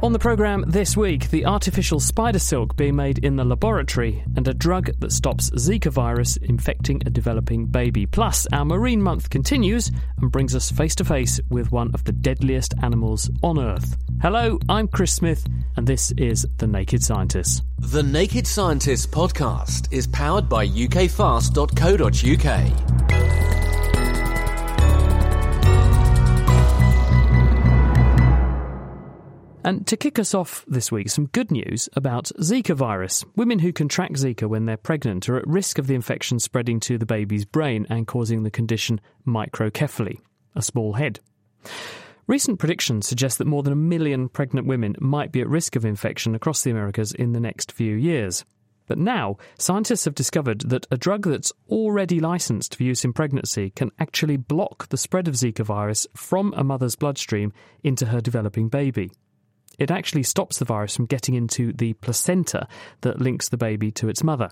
On the programme this week, the artificial spider silk being made in the laboratory and a drug that stops Zika virus infecting a developing baby. Plus, our Marine Month continues and brings us face to face with one of the deadliest animals on Earth. Hello, I'm Chris Smith, and this is The Naked Scientists. The Naked Scientists podcast is powered by ukfast.co.uk. And to kick us off this week, some good news about Zika virus. Women who contract Zika when they're pregnant are at risk of the infection spreading to the baby's brain and causing the condition microcephaly, a small head. Recent predictions suggest that more than a million pregnant women might be at risk of infection across the Americas in the next few years. But now, scientists have discovered that a drug that's already licensed for use in pregnancy can actually block the spread of Zika virus from a mother's bloodstream into her developing baby it actually stops the virus from getting into the placenta that links the baby to its mother.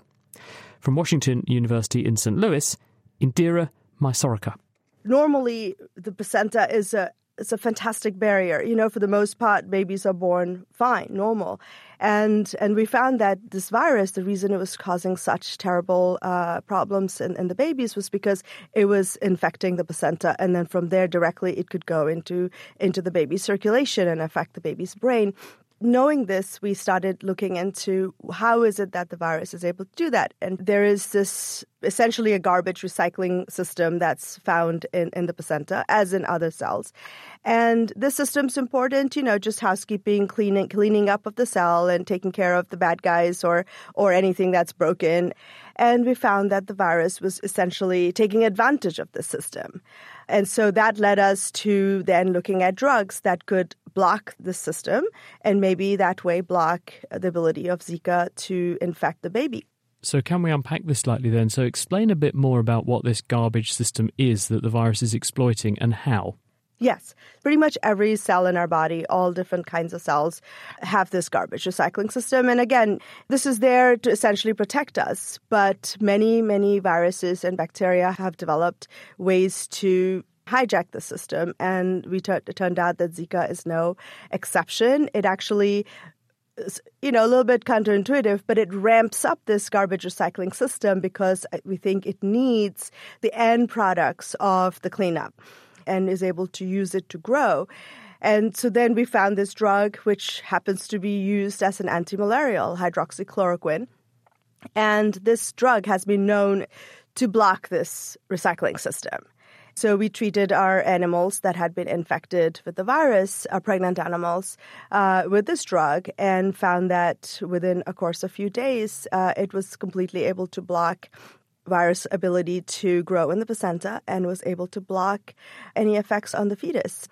From Washington University in St. Louis, Indira Mysorekar. Normally, the placenta is a it's a fantastic barrier. You know, for the most part, babies are born fine, normal. And and we found that this virus, the reason it was causing such terrible uh, problems in, in the babies was because it was infecting the placenta, and then from there directly it could go into into the baby's circulation and affect the baby's brain knowing this, we started looking into how is it that the virus is able to do that. And there is this essentially a garbage recycling system that's found in, in the placenta, as in other cells. And this system's important, you know, just housekeeping, cleaning cleaning up of the cell and taking care of the bad guys or or anything that's broken. And we found that the virus was essentially taking advantage of the system. And so that led us to then looking at drugs that could block the system and maybe that way block the ability of Zika to infect the baby. So, can we unpack this slightly then? So, explain a bit more about what this garbage system is that the virus is exploiting and how. Yes, pretty much every cell in our body, all different kinds of cells, have this garbage recycling system. And again, this is there to essentially protect us. But many, many viruses and bacteria have developed ways to hijack the system. And we t- it turned out that Zika is no exception. It actually you know, a little bit counterintuitive, but it ramps up this garbage recycling system because uh, we think it needs the end products of the cleanup and is able to use it to grow. And so then we found this drug, which happens to be used as an anti-malarial, hydroxychloroquine. And this drug has been known to block this recycling system. So we treated our animals that had been infected with the virus, our pregnant animals, uh, with this drug, and found that within a course of a few days, uh, it was completely able to block virus ability to grow in the placenta and was able to block any effects on the fetus.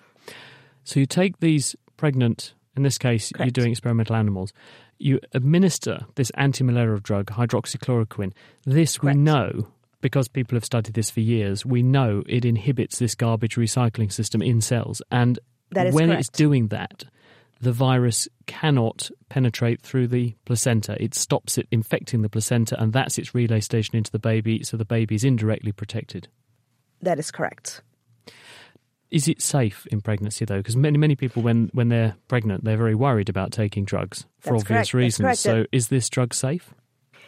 So you take these pregnant, in this case, Correct. you're doing experimental animals. You administer this anti-malarial drug, hydroxychloroquine. This Correct. we know because people have studied this for years. We know it inhibits this garbage recycling system in cells, and when correct. it's doing that, the virus cannot penetrate through the placenta. It stops it infecting the placenta, and that's its relay station into the baby, so the baby is indirectly protected. That is correct. Is it safe in pregnancy though? Because many many people, when when they're pregnant, they're very worried about taking drugs for that's obvious correct. reasons. So, is this drug safe?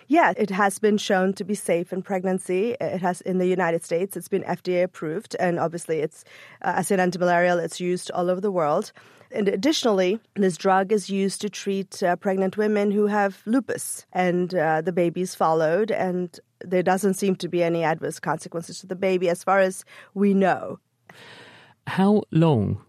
Yeah, it has been shown to be safe in pregnancy. It has in the United States. It's been FDA approved, and obviously, it's uh, as an antimalarial. It's used all over the world. And additionally, this drug is used to treat uh, pregnant women who have lupus, and uh, the babies followed, and there doesn't seem to be any adverse consequences to the baby as far as we know. how long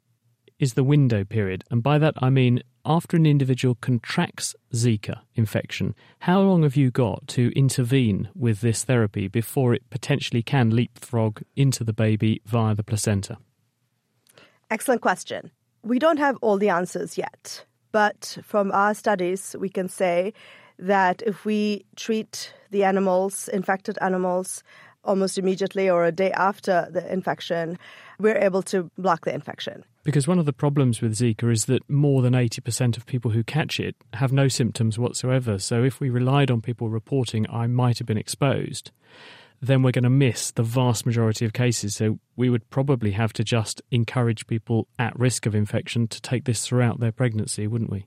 is the window period? And by that I mean after an individual contracts Zika infection, how long have you got to intervene with this therapy before it potentially can leapfrog into the baby via the placenta? Excellent question. We don't have all the answers yet, but from our studies, we can say that if we treat the animals, infected animals, almost immediately or a day after the infection, we're able to block the infection. Because one of the problems with Zika is that more than 80% of people who catch it have no symptoms whatsoever. So if we relied on people reporting, I might have been exposed, then we're going to miss the vast majority of cases. So we would probably have to just encourage people at risk of infection to take this throughout their pregnancy, wouldn't we?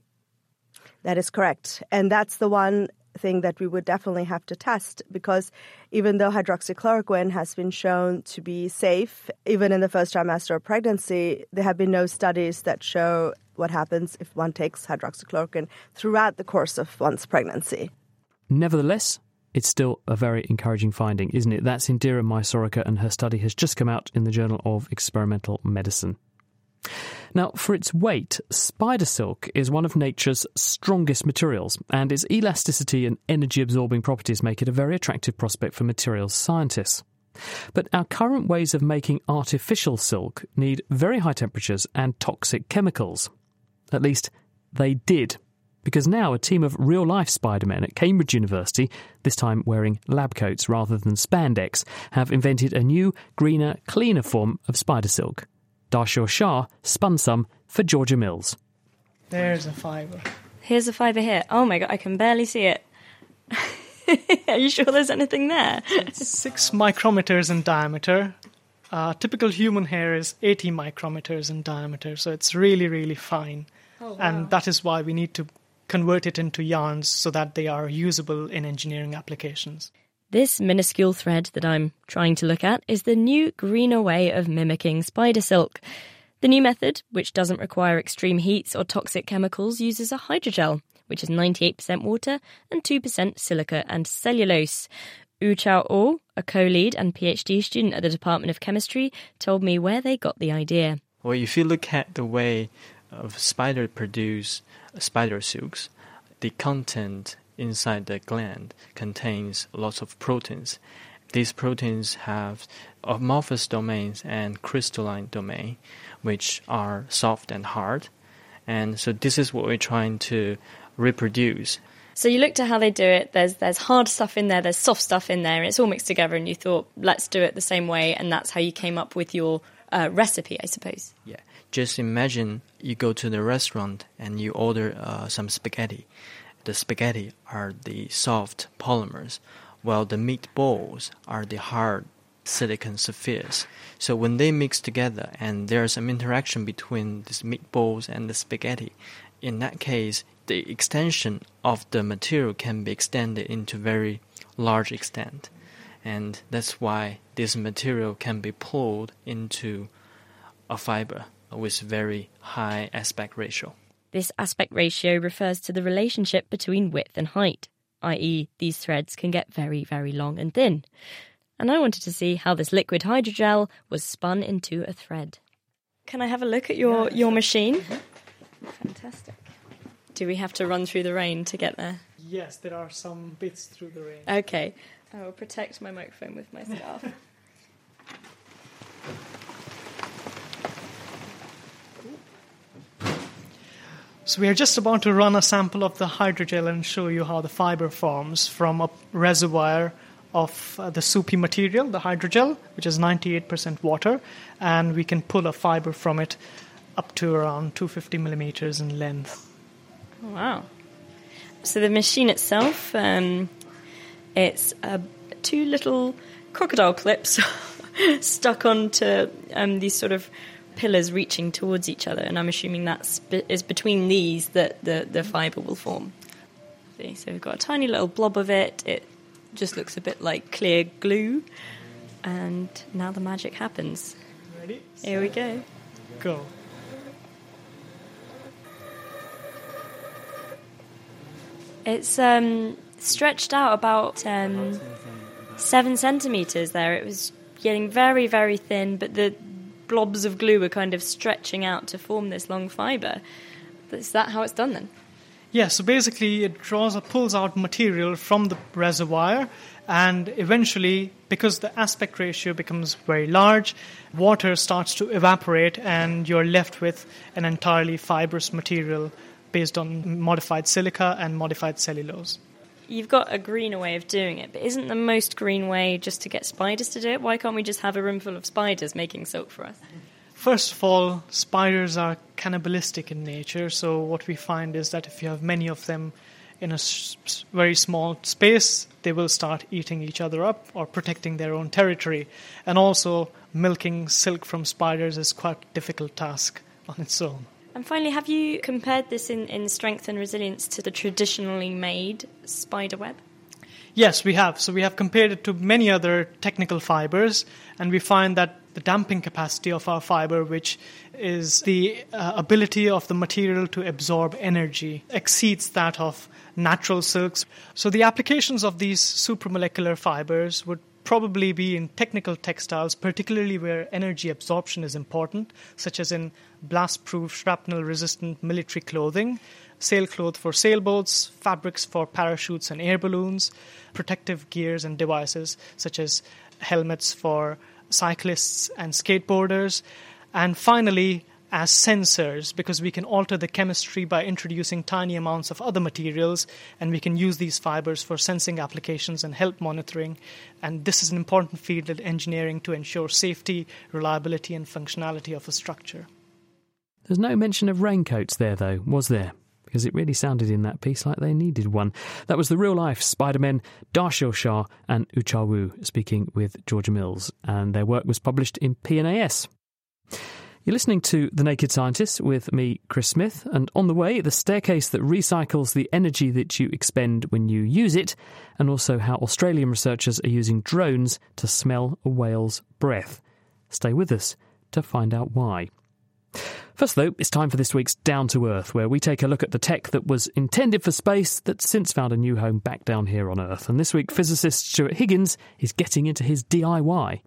That is correct. And that's the one thing that we would definitely have to test because even though hydroxychloroquine has been shown to be safe, even in the first trimester of pregnancy, there have been no studies that show what happens if one takes hydroxychloroquine throughout the course of one's pregnancy. Nevertheless, it's still a very encouraging finding, isn't it? That's Indira Mysorekar, and her study has just come out in the Journal of Experimental Medicine. Now, for its weight, spider silk is one of nature's strongest materials, and its elasticity and energy absorbing properties make it a very attractive prospect for materials scientists. But our current ways of making artificial silk need very high temperatures and toxic chemicals. At least, they did. Because now a team of real life Spider-Men at Cambridge University, this time wearing lab coats rather than spandex, have invented a new, greener, cleaner form of spider silk. Darshil Shah spun some for Georgia Mills. There's a fiber. Here's a fiber here. Oh my god, I can barely see it. Are you sure there's anything there? It's six micrometers in diameter. Uh, typical human hair is 80 micrometers in diameter, so it's really, really fine. Oh, wow. And that is why we need to convert it into yarns so that they are usable in engineering applications. This minuscule thread that I'm trying to look at is the new greener way of mimicking spider silk. The new method, which doesn't require extreme heats or toxic chemicals, uses a hydrogel, which is 98% water and 2% silica and cellulose. Wu Chao O, a co lead and PhD student at the Department of Chemistry, told me where they got the idea. Well, if you look at the way of spider produce spider silks, the content inside the gland contains lots of proteins. These proteins have amorphous domains and crystalline domain, which are soft and hard. And so this is what we're trying to reproduce. So you looked at how they do it. There's there's hard stuff in there. There's soft stuff in there. And it's all mixed together. And you thought, let's do it the same way. And that's how you came up with your uh, recipe, I suppose. Yeah. Just imagine you go to the restaurant and you order uh, some spaghetti the spaghetti are the soft polymers, while the meatballs are the hard silicon spheres. So when they mix together and there's some interaction between these meatballs and the spaghetti, in that case, the extension of the material can be extended into very large extent. And that's why this material can be pulled into a fiber with very high aspect ratio. This aspect ratio refers to the relationship between width and height, i.e., these threads can get very, very long and thin. And I wanted to see how this liquid hydrogel was spun into a thread. Can I have a look at your, Yeah, your machine? Mm-hmm. Fantastic. Do we have to run through the rain to get there? Yes, there are some bits through the rain. Okay. I will protect my microphone with my scarf. So we are just about to run a sample of the hydrogel and show you how the fiber forms from a reservoir of uh, the soupy material, the hydrogel, which is 98% water, and we can pull a fiber from it up to around 250 millimeters in length. Wow. So the machine itself, um, it's uh, two little crocodile clips stuck onto um, these sort of pillars reaching towards each other, and I'm assuming that's be- is between these that the, the fibre will form. See, so we've got a tiny little blob of it. It just looks a bit like clear glue, and now the magic happens. Ready? Here we go. Go. It's um, stretched out about um, seven centimeters. There, it was getting very, very thin, but the blobs of glue are kind of stretching out to form this long fibre. Is that how it's done then? Yeah, so basically it draws or pulls out material from the reservoir and eventually because the aspect ratio becomes very large, water starts to evaporate and you're left with an entirely fibrous material based on modified silica and modified cellulose. You've got a greener way of doing it, but isn't the most green way just to get spiders to do it? Why can't we just have a room full of spiders making silk for us? First of all, spiders are cannibalistic in nature, so what we find is that if you have many of them in a very small space, they will start eating each other up or protecting their own territory. And also, milking silk from spiders is quite a difficult task on its own. And finally, have you compared this in, in strength and resilience to the traditionally made spider web? Yes, we have. So we have compared it to many other technical fibers, and we find that the damping capacity of our fiber, which is the uh, ability of the material to absorb energy, exceeds that of natural silks. So the applications of these supramolecular fibers would probably be in technical textiles, particularly where energy absorption is important, such as in blast proof, shrapnel resistant military clothing, sailcloth for sailboats, fabrics for parachutes and air balloons, protective gears and devices such as helmets for cyclists and skateboarders, and finally, as sensors because we can alter the chemistry by introducing tiny amounts of other materials and we can use these fibers for sensing applications and health monitoring and this is an important field in engineering to ensure safety reliability and functionality of a structure There's no mention of raincoats there, though, was there? Because it really sounded in that piece like they needed one. That was the real life Spider-Men, Darshil Shah and Yuchao Wu speaking with Georgia Mills, and their work was published in PNAS. You're listening to The Naked Scientist with me, Chris Smith, and on the way, the staircase that recycles the energy that you expend when you use it, and also how Australian researchers are using drones to smell a whale's breath. Stay with us to find out why. First, though, it's time for this week's Down to Earth, where we take a look at the tech that was intended for space that's since found a new home back down here on Earth. And this week, physicist Stuart Higgins is getting into his DIY.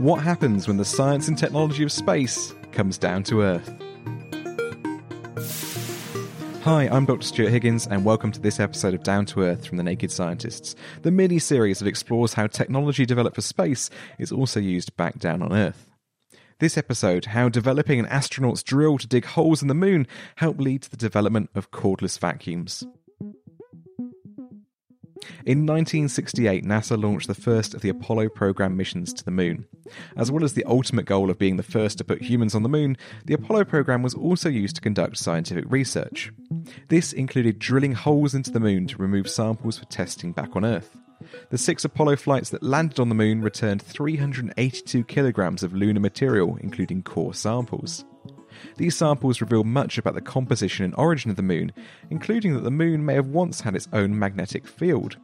What happens when the science and technology of space comes down to Earth? Hi, I'm Dr. Stuart Higgins, and welcome to this episode of Down to Earth from the Naked Scientists, the mini series that explores how technology developed for space is also used back down on Earth. This episode, how developing an astronaut's drill to dig holes in the moon helped lead to the development of cordless vacuums. In 1968, NASA launched the first of the Apollo program missions to the moon. As well as the ultimate goal of being the first to put humans on the moon, the Apollo program was also used to conduct scientific research. This included drilling holes into the moon to remove samples for testing back on Earth. The six Apollo flights that landed on the moon returned 382 kilograms of lunar material, including core samples. These samples reveal much about the composition and origin of the moon, including that the moon may have once had its own magnetic field.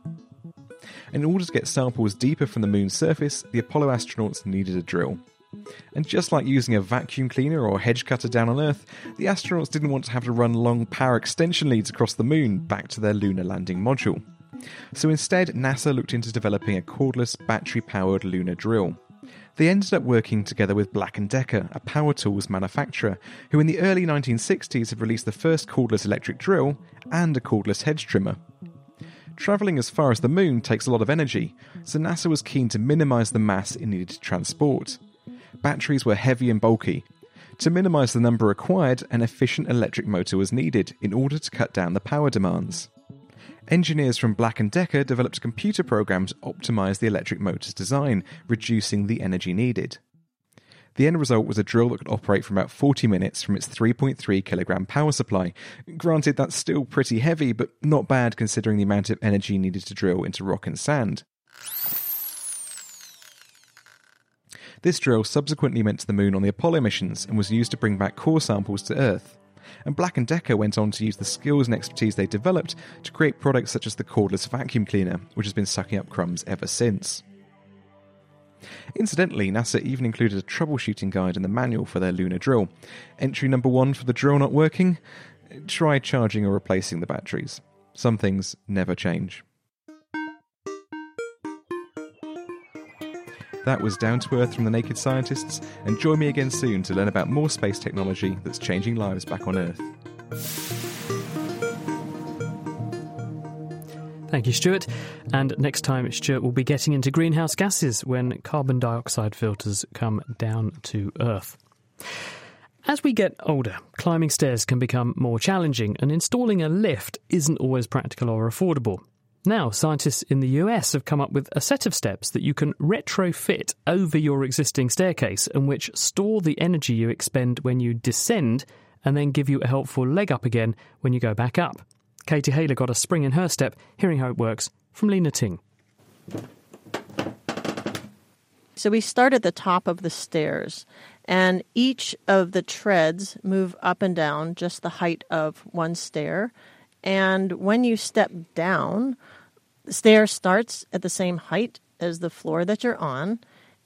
In order to get samples deeper from the moon's surface, the Apollo astronauts needed a drill. And just like using a vacuum cleaner or hedge cutter down on Earth, the astronauts didn't want to have to run long power extension leads across the moon back to their lunar landing module. So instead, NASA looked into developing a cordless, battery powered lunar drill. They ended up working together with Black & Decker, a power tools manufacturer, who in the early 1960s had released the first cordless electric drill and a cordless hedge trimmer. Travelling as far as the moon takes a lot of energy, so NASA was keen to minimise the mass it needed to transport. Batteries were heavy and bulky. To minimise the number required, an efficient electric motor was needed in order to cut down the power demands. Engineers from Black & Decker developed computer programs to optimize the electric motor's design, reducing the energy needed. The end result was a drill that could operate for about 40 minutes from its 3.3 kilogram power supply. Granted, that's still pretty heavy, but not bad considering the amount of energy needed to drill into rock and sand. This drill subsequently went to the moon on the Apollo missions and was used to bring back core samples to Earth. And Black & Decker went on to use the skills and expertise they developed to create products such as the cordless vacuum cleaner, which has been sucking up crumbs ever since. Incidentally, NASA even included a troubleshooting guide in the manual for their lunar drill. Entry number one for the drill not working? Try charging or replacing the batteries. Some things never change. That was Down to Earth from the Naked Scientists, and join me again soon to learn about more space technology that's changing lives back on Earth. Thank you, Stuart. And next time, Stuart will be getting into greenhouse gases when carbon dioxide filters come down to Earth. As we get older, climbing stairs can become more challenging, and installing a lift isn't always practical or affordable. Now, scientists in the US have come up with a set of steps that you can retrofit over your existing staircase and which store the energy you expend when you descend and then give you a helpful leg up again when you go back up. Katie Haylor got a spring in her step, hearing how it works from Lena Ting. So we start at the top of the stairs, and each of the treads move up and down just the height of one stair. And when you step down, the stair starts at the same height as the floor that you're on,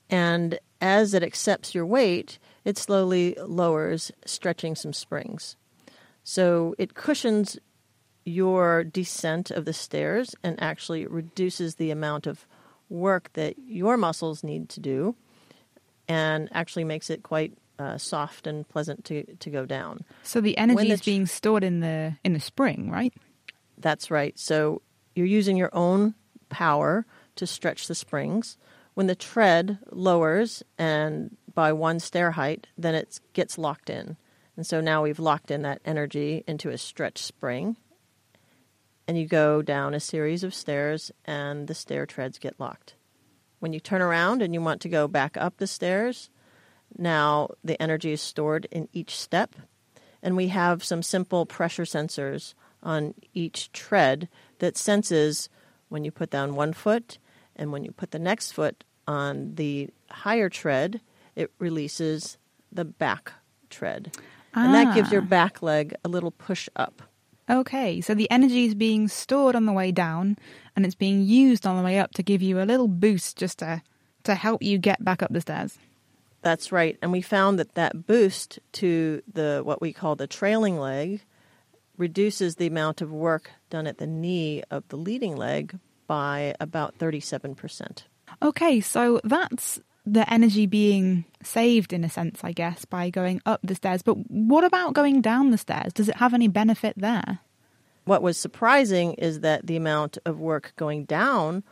and as it accepts your weight, it slowly lowers, stretching some springs. So it cushions your descent of the stairs and actually reduces the amount of work that your muscles need to do and actually makes it quite uh, soft and pleasant to, to go down. So the energy the is being stored in the in the spring, right? That's right. So you're using your own power to stretch the springs. When the tread lowers and by one stair height, then it gets locked in. And so now we've locked in that energy into a stretch spring and you go down a series of stairs, and the stair treads get locked. When you turn around and you want to go back up the stairs, now the energy is stored in each step, and we have some simple pressure sensors on each tread that senses when you put down one foot and when you put the next foot on the higher tread, it releases the back tread. Ah. And that gives your ah. back leg a little push up. Okay, so the energy is being stored on the way down and it's being used on the way up to give you a little boost just to, to help you get back up the stairs. That's right. And we found that that boost to the what we call the trailing leg reduces the amount of work done at the knee of the leading leg by about 37%. Okay, so that's the energy being saved in a sense, I guess, by going up the stairs. But what about going down the stairs? Does it have any benefit there? What was surprising is that the amount of work going down,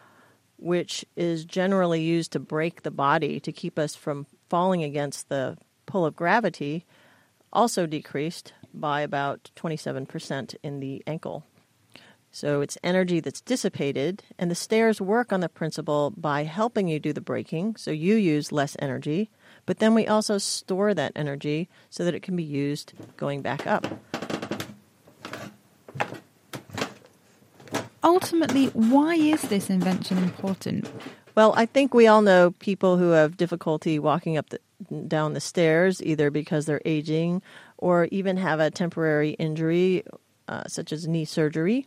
which is generally used to break the body to keep us from falling against the pull of gravity, also decreased by about 27% in the ankle so it's energy that's dissipated, and the stairs work on the principle by helping you do the braking, so you use less energy, but then we also store that energy so that it can be used going back up. Ultimately, why is this invention important? Well, I think we all know people who have difficulty walking up the, down the stairs, either because they're aging or even have a temporary injury, uh, such as knee surgery.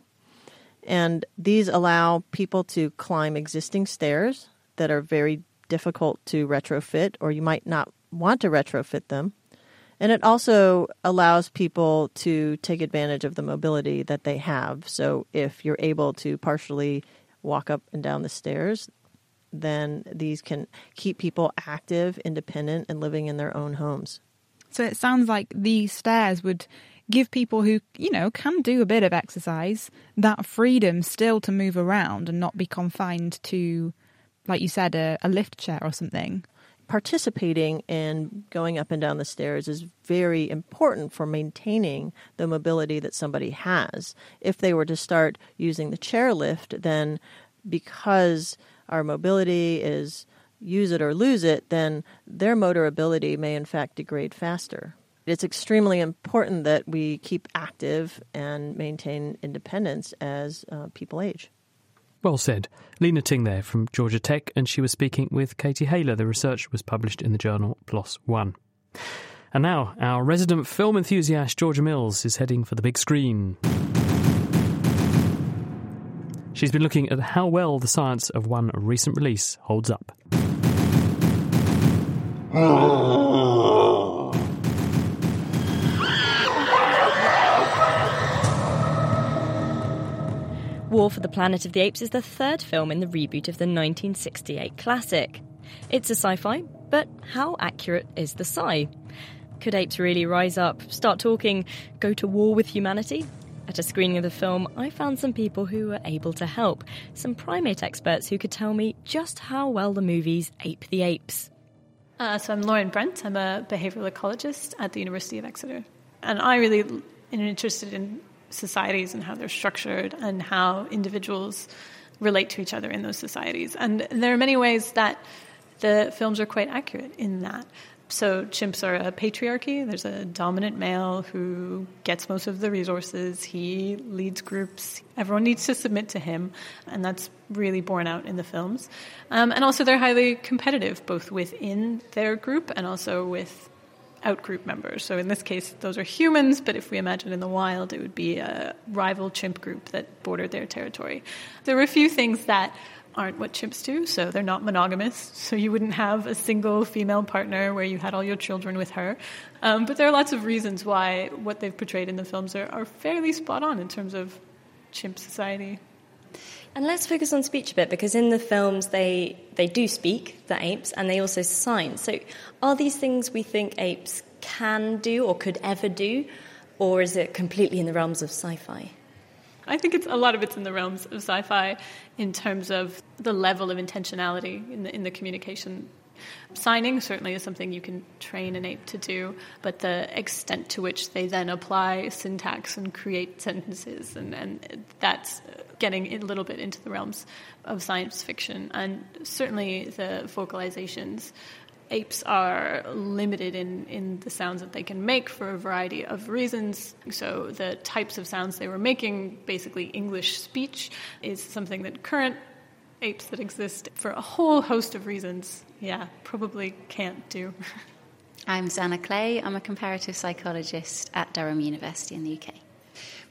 And these allow people to climb existing stairs that are very difficult to retrofit, or you might not want to retrofit them. And it also allows people to take advantage of the mobility that they have. So if you're able to partially walk up and down the stairs, then these can keep people active, independent, and living in their own homes. So it sounds like these stairs would give people who, you know, can do a bit of exercise that freedom still to move around and not be confined to, like you said, a, a lift chair or something. Participating in going up and down the stairs is very important for maintaining the mobility that somebody has. If they were to start using the chairlift, then because our mobility is use it or lose it, then their motor ability may in fact degrade faster. It's extremely important that we keep active and maintain independence as uh, people age. Well said. Lena Ting there from Georgia Tech, and she was speaking with Katie Haylor. The research was published in the journal PLOS One. And now, our resident film enthusiast, Georgia Mills, is heading for the big screen. She's been looking at how well the science of one recent release holds up. War for the Planet of the Apes is the third film in the reboot of the 1968 classic. It's a sci fi, but how accurate is the sci? Could apes really rise up, start talking, go to war with humanity? At a screening of the film, I found some people who were able to help, some primate experts who could tell me just how well the movies ape the apes. Uh, so I'm Lauren Brent. I'm a behavioral ecologist at the University of Exeter. And I really am interested in societies and how they're structured and how individuals relate to each other in those societies. And there are many ways that the films are quite accurate in that. So chimps are a patriarchy. There's a dominant male who gets most of the resources. He leads groups. Everyone needs to submit to him, and that's really borne out in the films. Um, and also, they're highly competitive, both within their group and also with outgroup members. So in this case, those are humans, but if we imagine in the wild, it would be a rival chimp group that bordered their territory. There were a few things that aren't what chimps do, so they're not monogamous. So you wouldn't have a single female partner where you had all your children with her. Um, but there are lots of reasons why what they've portrayed in the films are, are fairly spot on in terms of chimp society. And let's focus on speech a bit because in the films they they do speak, the apes, and they also sign. So are these things we think apes can do or could ever do, or is it completely in the realms of sci-fi? I think it's a lot of it's in the realms of sci-fi in terms of the level of intentionality in the in the communication. Signing certainly is something you can train an ape to do, but the extent to which they then apply syntax and create sentences, and, and that's getting a little bit into the realms of science fiction. And certainly the vocalizations apes are limited in, in the sounds that they can make for a variety of reasons. So, the types of sounds they were making, basically English speech, is something that current apes that exist for a whole host of reasons, yeah, probably can't do. I'm Zanna Clay. I'm a comparative psychologist at Durham University in the UK.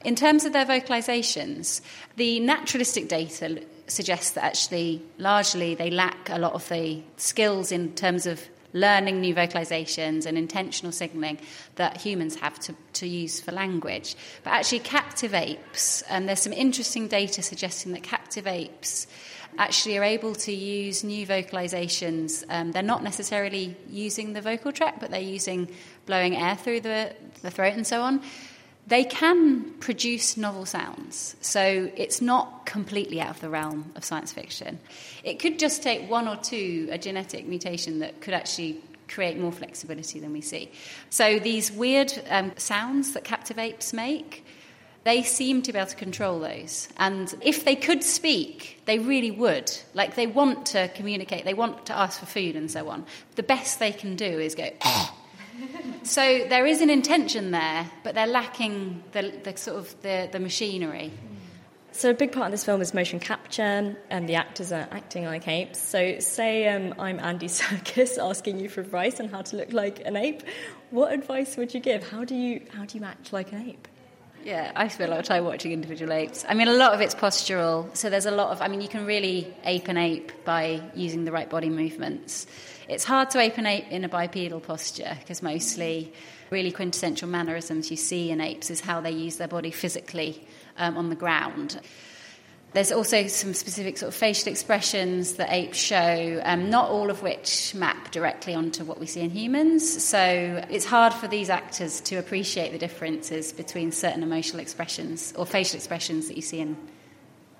In terms of their vocalizations, the naturalistic data suggests that actually, largely, they lack a lot of the skills in terms of learning new vocalizations and intentional signaling that humans have to, to use for language. But actually, captive apes, and there's some interesting data suggesting that captive apes actually are able to use new vocalizations. Um, they're not necessarily using the vocal tract, but they're using blowing air through the, the throat and so on they can produce novel sounds. So it's not completely out of the realm of science fiction. It could just take one or two, a genetic mutation that could actually create more flexibility than we see. So these weird um, sounds that captive apes make, they seem to be able to control those. And if they could speak, they really would. Like they want to communicate, they want to ask for food and so on. The best they can do is go, so there is an intention there, but they're lacking the, the sort of the, the machinery. So a big part of this film is motion capture, and the actors are acting like apes. So say um, I'm Andy Serkis asking you for advice on how to look like an ape. What advice would you give? How do you how do you act like an ape? Yeah, I spend a lot of time watching individual apes. I mean, a lot of it's postural. So there's a lot of, I mean, you can really ape an ape by using the right body movements. It's hard to ape an ape in a bipedal posture because mostly really quintessential mannerisms you see in apes is how they use their body physically um, on the ground. There's also some specific sort of facial expressions that apes show, um, not all of which map directly onto what we see in humans. So it's hard for these actors to appreciate the differences between certain emotional expressions or facial expressions that you see in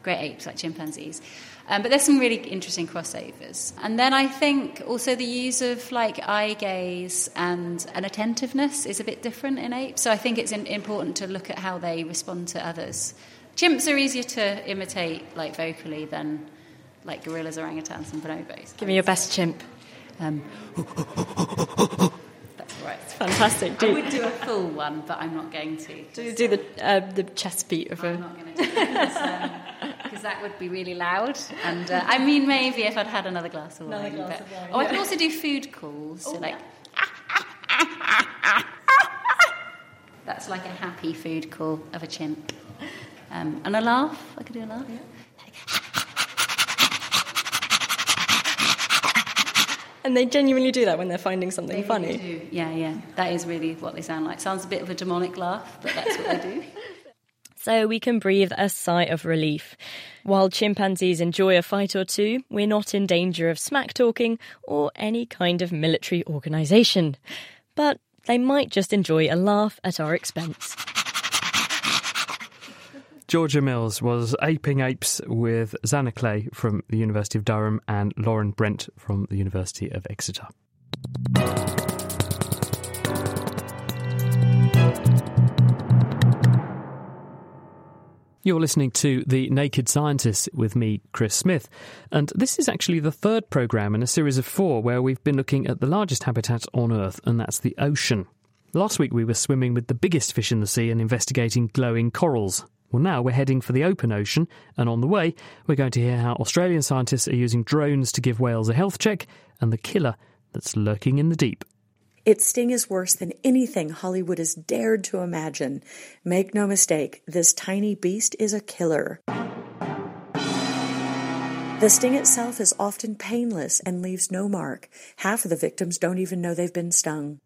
great apes like chimpanzees. Um, but there's some really interesting crossovers. And then I think also the use of like eye gaze and an attentiveness is a bit different in apes. So I think it's in, important to look at how they respond to others. Chimps are easier to imitate, like vocally, than like gorillas, orangutans, and bonobos. Give me your best chimp. Um, right. It's fantastic. Do, I would do a full one, but I'm not going to. Do, do the uh, the chest beat of I'm a. not going to because um, that would be really loud. And uh, I mean, maybe if I'd had another glass of wine. Glass but, of wine oh, I yeah. can also do food calls. So Oh, like. That's like a happy food call of a chimp. Um, and a laugh. I could do a laugh. And they genuinely do that when they're finding something They funny. really do. Yeah, yeah. That is really what they sound like. Sounds a bit of a demonic laugh, but that's what they do. so we can breathe a sigh of relief. While chimpanzees enjoy a fight or two, we're not in danger of smack talking or any kind of military organisation. But they might just enjoy a laugh at our expense. Georgia Mills was aping apes with Zanna Clay from the University of Durham and Lauren Brent from the University of Exeter. You're listening to The Naked Scientists with me, Chris Smith. And this is actually the third programme in a series of four where we've been looking at the largest habitat on Earth, and that's the ocean. Last week we were swimming with the biggest fish in the sea and investigating glowing corals. Well, now we're heading for the open ocean, and on the way, we're going to hear how Australian scientists are using drones to give whales a health check and the killer that's lurking in the deep. Its sting is worse than anything Hollywood has dared to imagine. Make no mistake, this tiny beast is a killer. The sting itself is often painless and leaves no mark. Half of the victims don't even know they've been stung.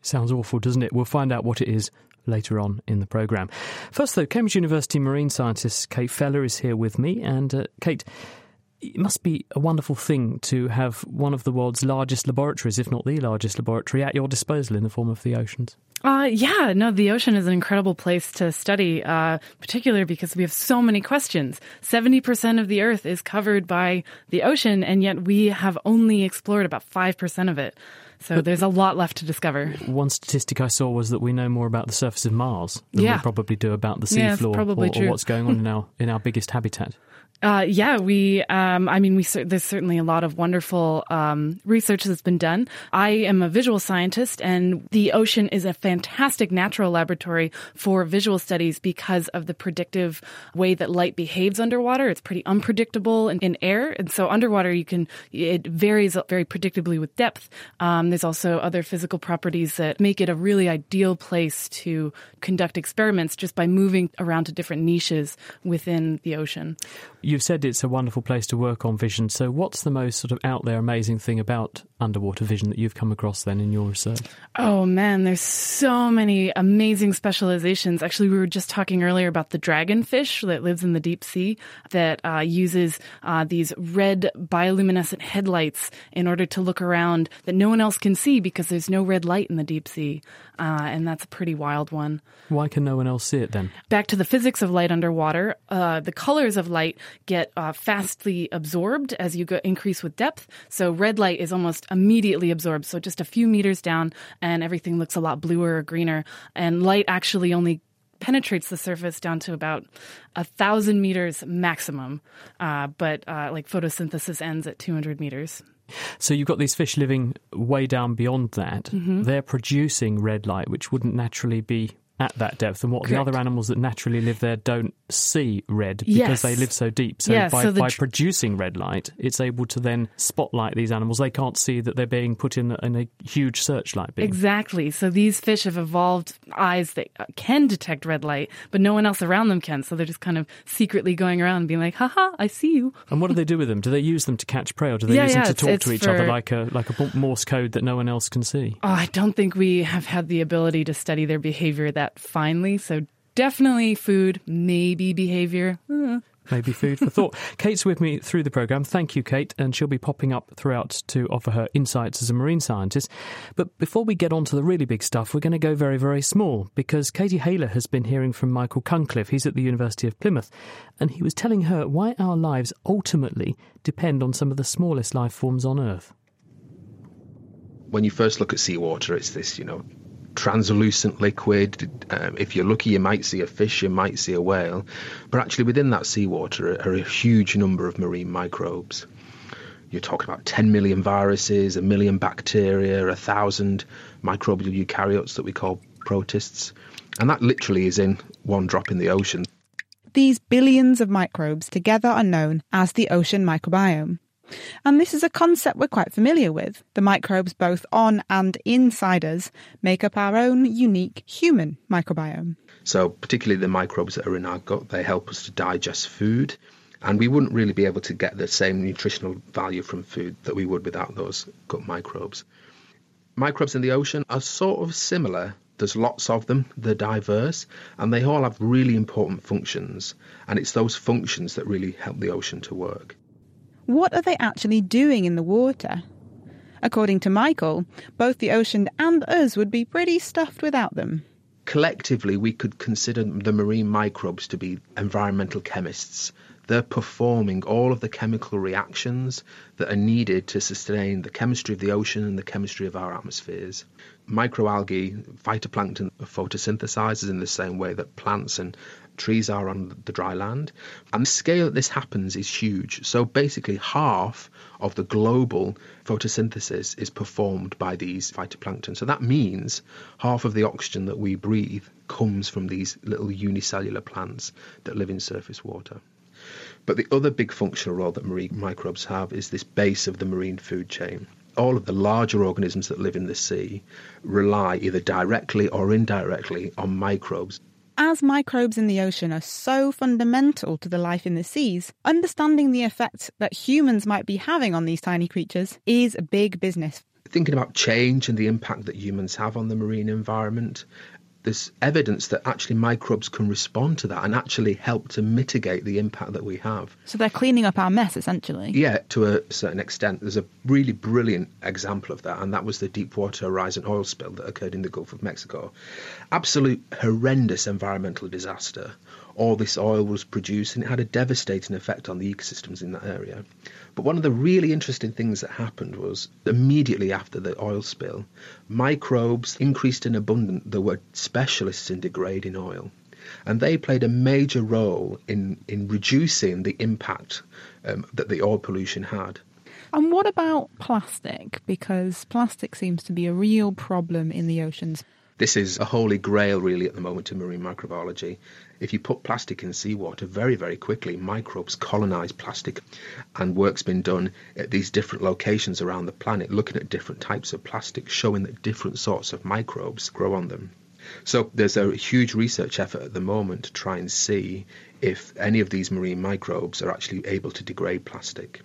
Sounds awful, doesn't it? We'll find out what it is later on in the programme. First, though, Cambridge University marine scientist Kate Feller is here with me. And, uh, Kate, it must be a wonderful thing to have one of the world's largest laboratories, if not the largest laboratory, at your disposal in the form of the oceans. Uh, yeah, no, the ocean is an incredible place to study, uh, particularly because we have so many questions. 70% of the Earth is covered by the ocean, and yet we have only explored about 5% of it. So but there's a lot left to discover. One statistic I saw was that we know more about the surface of Mars than yeah. we probably do about the seafloor yeah, or, or, what's going on in our in our biggest habitat. Uh, yeah, we. Um, I mean, we. There's certainly a lot of wonderful um, research that's been done. I am a visual scientist, and the ocean is a fantastic natural laboratory for visual studies because of the predictive way that light behaves underwater. It's pretty unpredictable in, in air, and so underwater you can. It varies very predictably with depth. Um, there's also other physical properties that make it a really ideal place to conduct experiments just by moving around to different niches within the ocean. You've said it's a wonderful place to work on vision. So, what's the most sort of out there amazing thing about underwater vision that you've come across then in your research? Oh man, there's so many amazing specializations. Actually, we were just talking earlier about the dragonfish that lives in the deep sea that uh, uses uh, these red bioluminescent headlights in order to look around that no one else can see because there's no red light in the deep sea. Uh, and that's a pretty wild one. Why can no one else see it then? Back to the physics of light underwater, uh, the colors of light get uh, fastly absorbed as you go increase with depth. So red light is almost immediately absorbed. So just a few meters down, and everything looks a lot bluer or greener. And light actually only penetrates the surface down to about a thousand meters maximum. Uh, but uh, like photosynthesis ends at 200 meters. So you've got these fish living way down beyond that. Mm-hmm. They're producing red light, which wouldn't naturally be at that depth and what Correct. the other animals that naturally live there don't see red because yes. they live so deep. So yeah, by, so by producing red light, it's able to then spotlight these animals. They can't see that they're being put in, in a huge searchlight beam. Exactly. So these fish have evolved eyes that can detect red light, but no one else around them can. So they're just kind of secretly going around and being like, haha, I see you. And what do they do with them? Do they use them to catch prey or do they yeah, use yeah, them to talk to each for... other like a, like a Morse code that no one else can see? Oh, I don't think we have had the ability to study their behavior that finely. So definitely food, maybe behavior. Uh. Maybe food for thought. Kate's with me through the programme. Thank you, Kate. And she'll be popping up throughout to offer her insights as a marine scientist. But before we get on to the really big stuff, we're going to go very, very small because Katie Haylor has been hearing from Michael Cunliffe. He's at the University of Plymouth. And he was telling her why our lives ultimately depend on some of the smallest life forms on Earth. When you first look at seawater, it's this, you know, translucent liquid. Um, if you're lucky, you might see a fish, you might see a whale. But actually, within that seawater are a huge number of marine microbes. You're talking about 10 million viruses, a million bacteria, a thousand microbial eukaryotes that we call protists. And that literally is in one drop in the ocean. These billions of microbes together are known as the ocean microbiome. And this is a concept we're quite familiar with. The microbes both on and inside us make up our own unique human microbiome. So, particularly the microbes that are in our gut, they help us to digest food. And we wouldn't really be able to get the same nutritional value from food that we would without those gut microbes. Microbes in the ocean are sort of similar There's lots of them, they're diverse, and they all have really important functions. And it's those functions that really help the ocean to work. What are they actually doing in the water? According to Michael, both the ocean and us would be pretty stuffed without them. Collectively, we could consider the marine microbes to be environmental chemists. They're performing all of the chemical reactions that are needed to sustain the chemistry of the ocean and the chemistry of our atmospheres. Microalgae, phytoplankton, are photosynthesizers in the same way that plants and trees are on the dry land. And the scale that this happens is huge. So basically, half of the global photosynthesis is performed by these phytoplankton. So that means half of the oxygen that we breathe comes from these little unicellular plants that live in surface water. But the other big functional role that marine microbes have is this base of the marine food chain. All of the larger organisms that live in the sea rely either directly or indirectly on microbes. As microbes in the ocean are so fundamental to the life in the seas, understanding the effect that humans might be having on these tiny creatures is a big business. Thinking about change and the impact that humans have on the marine environment, there's evidence that actually microbes can respond to that and actually help to mitigate the impact that we have. So they're cleaning up our mess, essentially. Yeah, to a certain extent. There's a really brilliant example of that, and that was the Deepwater Horizon oil spill that occurred in the Gulf of Mexico. Absolute horrendous environmental disaster. All this oil was produced, and it had a devastating effect on the ecosystems in that area. But one of the really interesting things that happened was immediately after the oil spill, microbes increased in abundance that were specialists in degrading oil. And they played a major role in, in reducing the impact um, that the oil pollution had. And what about plastic? Because plastic seems to be a real problem in the oceans. This is a holy grail, really, at the moment in marine microbiology. If you put plastic in seawater, very, very quickly, microbes colonize plastic. And work's been done at these different locations around the planet, looking at different types of plastic, showing that different sorts of microbes grow on them. So there's a huge research effort at the moment to try and see if any of these marine microbes are actually able to degrade plastic.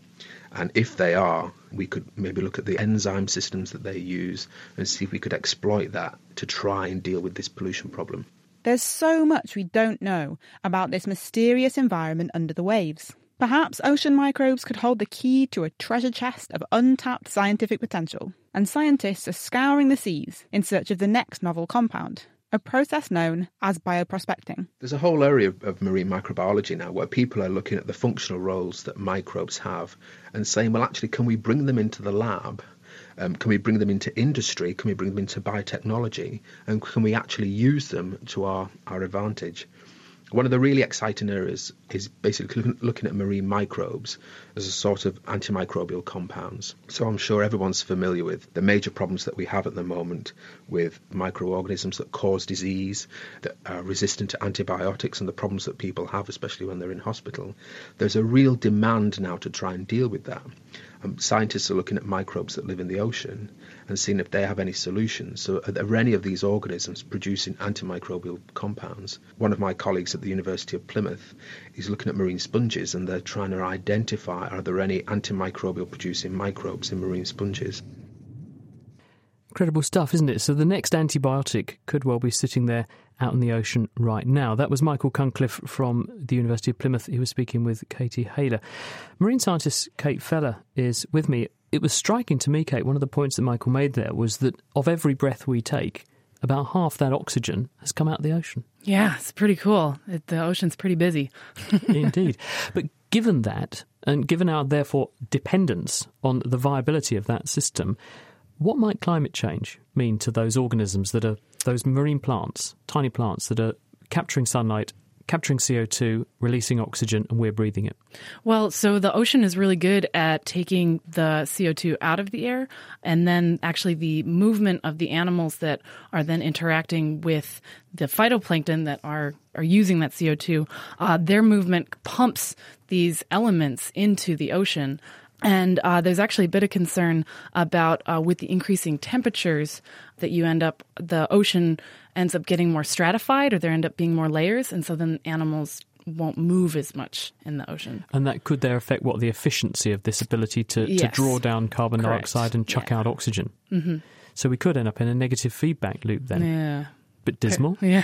And if they are, we could maybe look at the enzyme systems that they use and see if we could exploit that to try and deal with this pollution problem. There's so much we don't know about this mysterious environment under the waves. Perhaps ocean microbes could hold the key to a treasure chest of untapped scientific potential, and scientists are scouring the seas in search of the next novel compound a process known as bioprospecting. There's a whole area of, marine microbiology now where people are looking at the functional roles that microbes have and saying, well, actually, can we bring them into the lab? Um, can we bring them into industry? Can we bring them into biotechnology? And can we actually use them to our, our advantage? One of the really exciting areas is basically looking at marine microbes as a sort of antimicrobial compounds. So I'm sure everyone's familiar with the major problems that we have at the moment with microorganisms that cause disease, that are resistant to antibiotics, and the problems that people have, especially when they're in hospital. There's a real demand now to try and deal with that. Um, scientists are looking at microbes that live in the ocean and seeing if they have any solutions. So, are there any of these organisms producing antimicrobial compounds? One of my colleagues at the University of Plymouth is looking at marine sponges and they're trying to identify are there any antimicrobial producing microbes in marine sponges. Incredible stuff, isn't it? So the next antibiotic could well be sitting there out in the ocean right now. That was Michael Cunliffe from the University of Plymouth. He was speaking with Katie Haylor. Marine scientist Kate Feller is with me. It was striking to me, Kate, one of the points that Michael made there was that of every breath we take, about half that oxygen has come out of the ocean. Yeah, it's pretty cool. It, the ocean's pretty busy. Indeed. But given that, and given our therefore dependence on the viability of that system, what might climate change mean to those organisms that are those marine plants, tiny plants that are capturing sunlight, capturing CO2, releasing oxygen, and we're breathing it? Well, so the ocean is really good at taking the CO2 out of the air, and then actually the movement of the animals that are then interacting with the phytoplankton that are are using that CO2, uh, their movement pumps these elements into the ocean. And uh, there's actually a bit of concern about uh, with the increasing temperatures that you end up, the ocean ends up getting more stratified or there end up being more layers. And so then animals won't move as much in the ocean. And that could there affect what the efficiency of this ability to, yes. to draw down carbon Correct. dioxide and chuck yeah. out oxygen. Mm-hmm. So we could end up in a negative feedback loop then. Yeah. bit dismal. Yeah.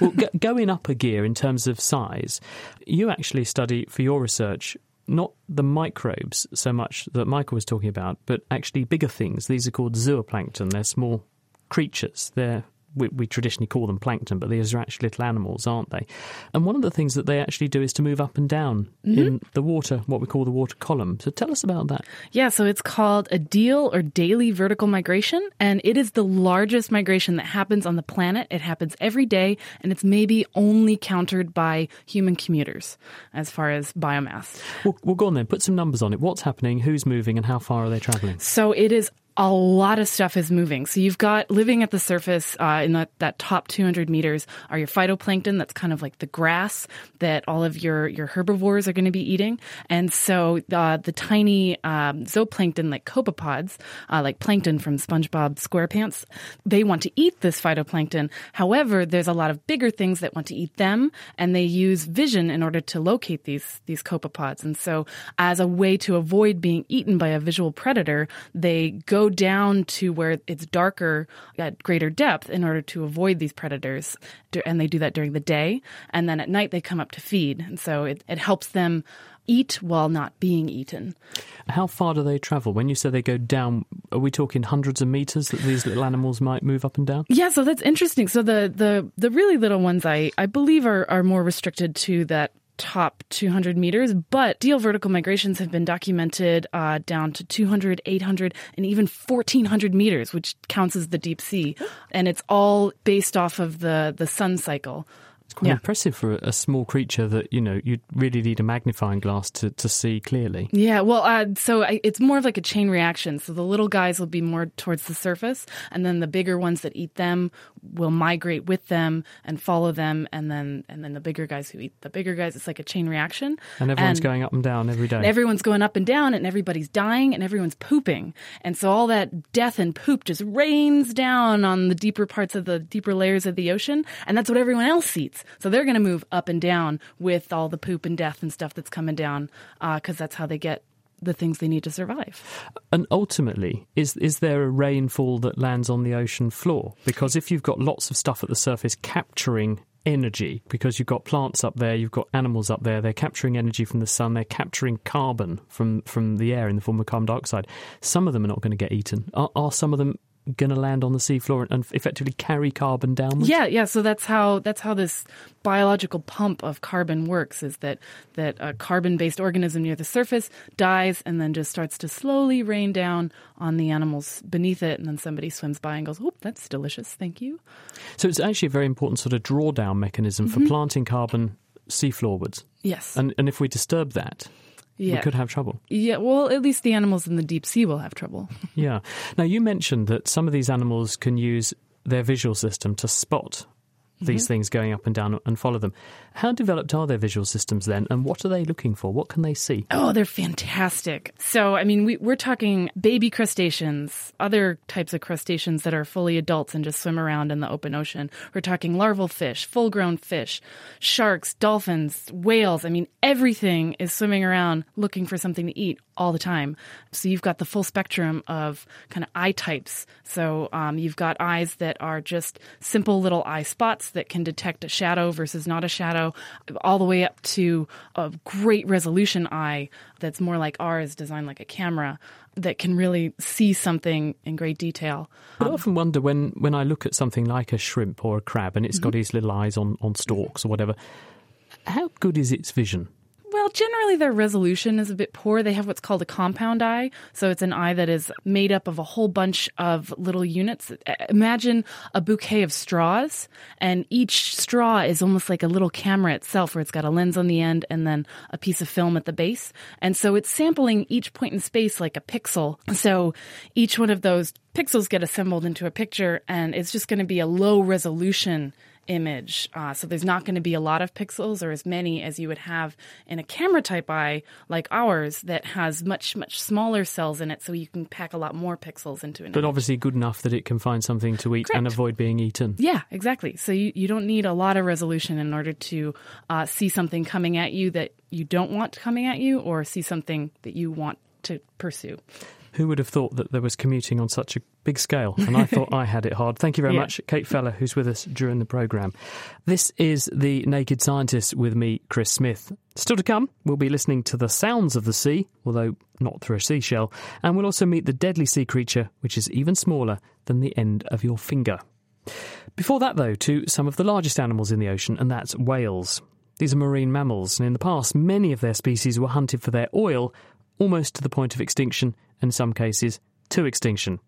well, g- going up a gear in terms of size, you actually study for your research not the microbes so much that Michael was talking about, but actually bigger things. These are called zooplankton. They're small creatures. They're we, we, traditionally call them plankton, but these are actually little animals, aren't they? And one of the things that they actually do is to move up and down mm-hmm. in the water, what we call the water column. So tell us about that. Yeah, so it's called a diel or daily vertical migration, and it is the largest migration that happens on the planet. It happens every day, and it's maybe only countered by human commuters as far as biomass. Well, well go on then, put some numbers on it. What's happening, who's moving, and how far are they traveling? So it is a lot of stuff is moving. So you've got living at the surface uh, in that, that top 200 meters are your phytoplankton. That's kind of like the grass that all of your, your herbivores are going to be eating. And so uh, the tiny um, zooplankton, like copepods, uh, like plankton from SpongeBob SquarePants, they want to eat this phytoplankton. However, there's a lot of bigger things that want to eat them, and they use vision in order to locate these these copepods. And so, as a way to avoid being eaten by a visual predator, they go go down to where it's darker at greater depth in order to avoid these predators. And they do that during the day. And then at night, they come up to feed. And so it, it helps them eat while not being eaten. How far do they travel? When you say they go down, are we talking hundreds of meters that these little animals might move up and down? Yeah, so that's interesting. So the the the really little ones I I believe are are more restricted to that top 200 meters, but diel vertical migrations have been documented uh, down to 200, 800, and even 1400 meters, which counts as the deep sea. And it's all based off of the, the sun cycle. It's quite yeah. impressive for a, small creature that you know you'd really need a magnifying glass to, to see clearly. Yeah, well, uh, so I, it's more of like a chain reaction. So the little guys will be more towards the surface, and then the bigger ones that eat them will migrate with them and follow them, and then and then the bigger guys who eat the bigger guys. It's like a chain reaction. And everyone's and going up and down every day. Everyone's going up and down, and everybody's dying, and everyone's pooping, and so all that death and poop just rains down on the deeper parts of the deeper layers of the ocean, and that's what everyone else eats. So they're going to move up and down with all the poop and death and stuff that's coming down because uh, that's how they get the things they need to survive. And ultimately, is is there a rainfall that lands on the ocean floor? Because if you've got lots of stuff at the surface capturing energy, because you've got plants up there, you've got animals up there, they're capturing energy from the sun, they're capturing carbon from from the air in the form of carbon dioxide. Some of them are not going to get eaten. Are, are some of them going to land on the seafloor and effectively carry carbon downwards? Yeah, yeah. So that's how that's how this biological pump of carbon works. Is that that a carbon-based organism near the surface dies and then just starts to slowly rain down on the animals beneath it, and then somebody swims by and goes, "Oh, that's delicious, thank you." So it's actually a very important sort of drawdown mechanism mm-hmm. for planting carbon seafloorwards. Yes. And and if we disturb that, yeah. we could have trouble. Yeah, well, at least the animals in the deep sea will have trouble. yeah. Now, you mentioned that some of these animals can use their visual system to spot these mm-hmm. things going up and down and follow them. How developed are their visual systems then, and what are they looking for? What can they see? Oh, they're fantastic. So, I mean, we, we're talking baby crustaceans, other types of crustaceans that are fully adults and just swim around in the open ocean. We're talking larval fish, full grown fish, sharks, dolphins, whales. I mean, everything is swimming around looking for something to eat all the time. So, you've got the full spectrum of kind of eye types. So, um, you've got eyes that are just simple little eye spots that can detect a shadow versus not a shadow, all the way up to a great resolution eye that's more like ours, designed like a camera that can really see something in great detail. I often wonder when, when I look at something like a shrimp or a crab and it's mm-hmm. got these little eyes on, on stalks or whatever, how good is its vision? Well, generally their resolution is a bit poor. They have what's called a compound eye. So it's an eye that is made up of a whole bunch of little units. Uh, imagine a bouquet of straws, and each straw is almost like a little camera itself, where it's got a lens on the end and then a piece of film at the base. And so it's sampling each point in space like a pixel. So each one of those pixels get assembled into a picture, and it's just going to be a low resolution image. Uh, so there's not going to be a lot of pixels or as many as you would have in a camera type eye like ours that has much, much smaller cells in it. So you can pack a lot more pixels into it. But obviously good enough that it can find something to eat Correct. and avoid being eaten. Yeah, exactly. So you, you don't need a lot of resolution in order to uh, see something coming at you that you don't want coming at you or see something that you want to pursue. Who would have thought that there was commuting on such a big scale? And I thought I had it hard. Thank you very Yeah. much, Kate Feller, who's with us during the programme. This is The Naked Scientist with me, Chris Smith. Still to come, we'll be listening to the sounds of the sea, although not through a seashell, and we'll also meet the deadly sea creature, which is even smaller than the end of your finger. Before that, though, to some of the largest animals in the ocean, and that's whales. These are marine mammals, and in the past, many of their species were hunted for their oil, almost to the point of extinction, in some cases, to extinction.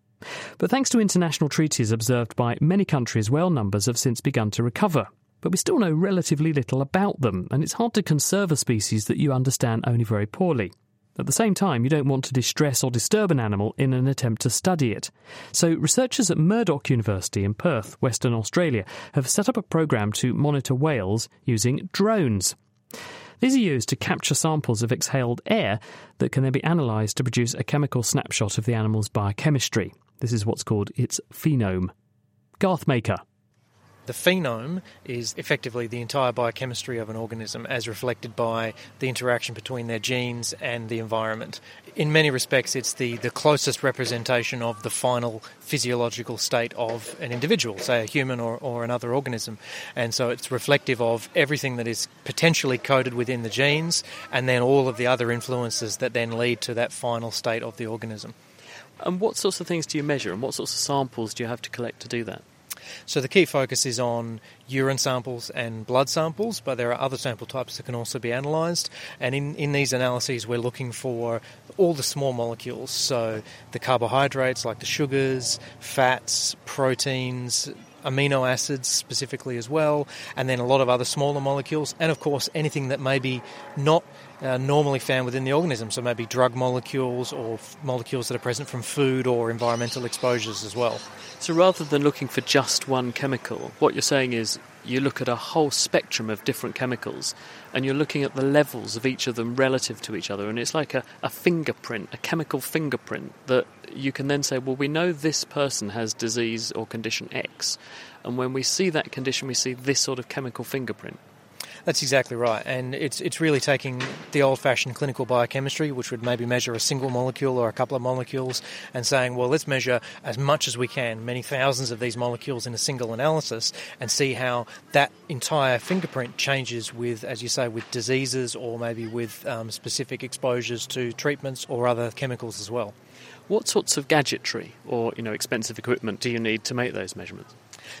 But thanks to international treaties observed by many countries, whale numbers have since begun to recover. But we still know relatively little about them, and it's hard to conserve a species that you understand only very poorly. At the same time, you don't want to distress or disturb an animal in an attempt to study it. So, researchers at Murdoch University in Perth, Western Australia, have set up a program to monitor whales using drones. These are used to capture samples of exhaled air that can then be analysed to produce a chemical snapshot of the animal's biochemistry. This is what's called its phenome. Garth Maker. The phenome is effectively the entire biochemistry of an organism as reflected by the interaction between their genes and the environment. In many respects, it's the, the closest representation of the final physiological state of an individual, say a human or, or another organism. And so it's reflective of everything that is potentially coded within the genes and then all of the other influences that then lead to that final state of the organism. And what sorts of things do you measure, and what sorts of samples do you have to collect to do that? So the key focus is on urine samples and blood samples, but there are other sample types that can also be analysed. And in, in these analyses, we're looking for all the small molecules, so the carbohydrates like the sugars, fats, proteins, amino acids specifically as well, and then a lot of other smaller molecules, and of course anything that may be not uh, normally found within the organism, so maybe drug molecules or f- molecules that are present from food or environmental exposures as well. So rather than looking for just one chemical, what you're saying is you look at a whole spectrum of different chemicals and you're looking at the levels of each of them relative to each other. And it's like a, a fingerprint, a chemical fingerprint that you can then say, well, we know this person has disease or condition X. And when we see that condition, we see this sort of chemical fingerprint. That's exactly right, and it's it's really taking the old-fashioned clinical biochemistry, which would maybe measure a single molecule or a couple of molecules, and saying, well, let's measure as much as we can, many thousands of these molecules in a single analysis, and see how that entire fingerprint changes with, as you say, with diseases or maybe with um, specific exposures to treatments or other chemicals as well. What sorts of gadgetry or you know expensive equipment do you need to make those measurements?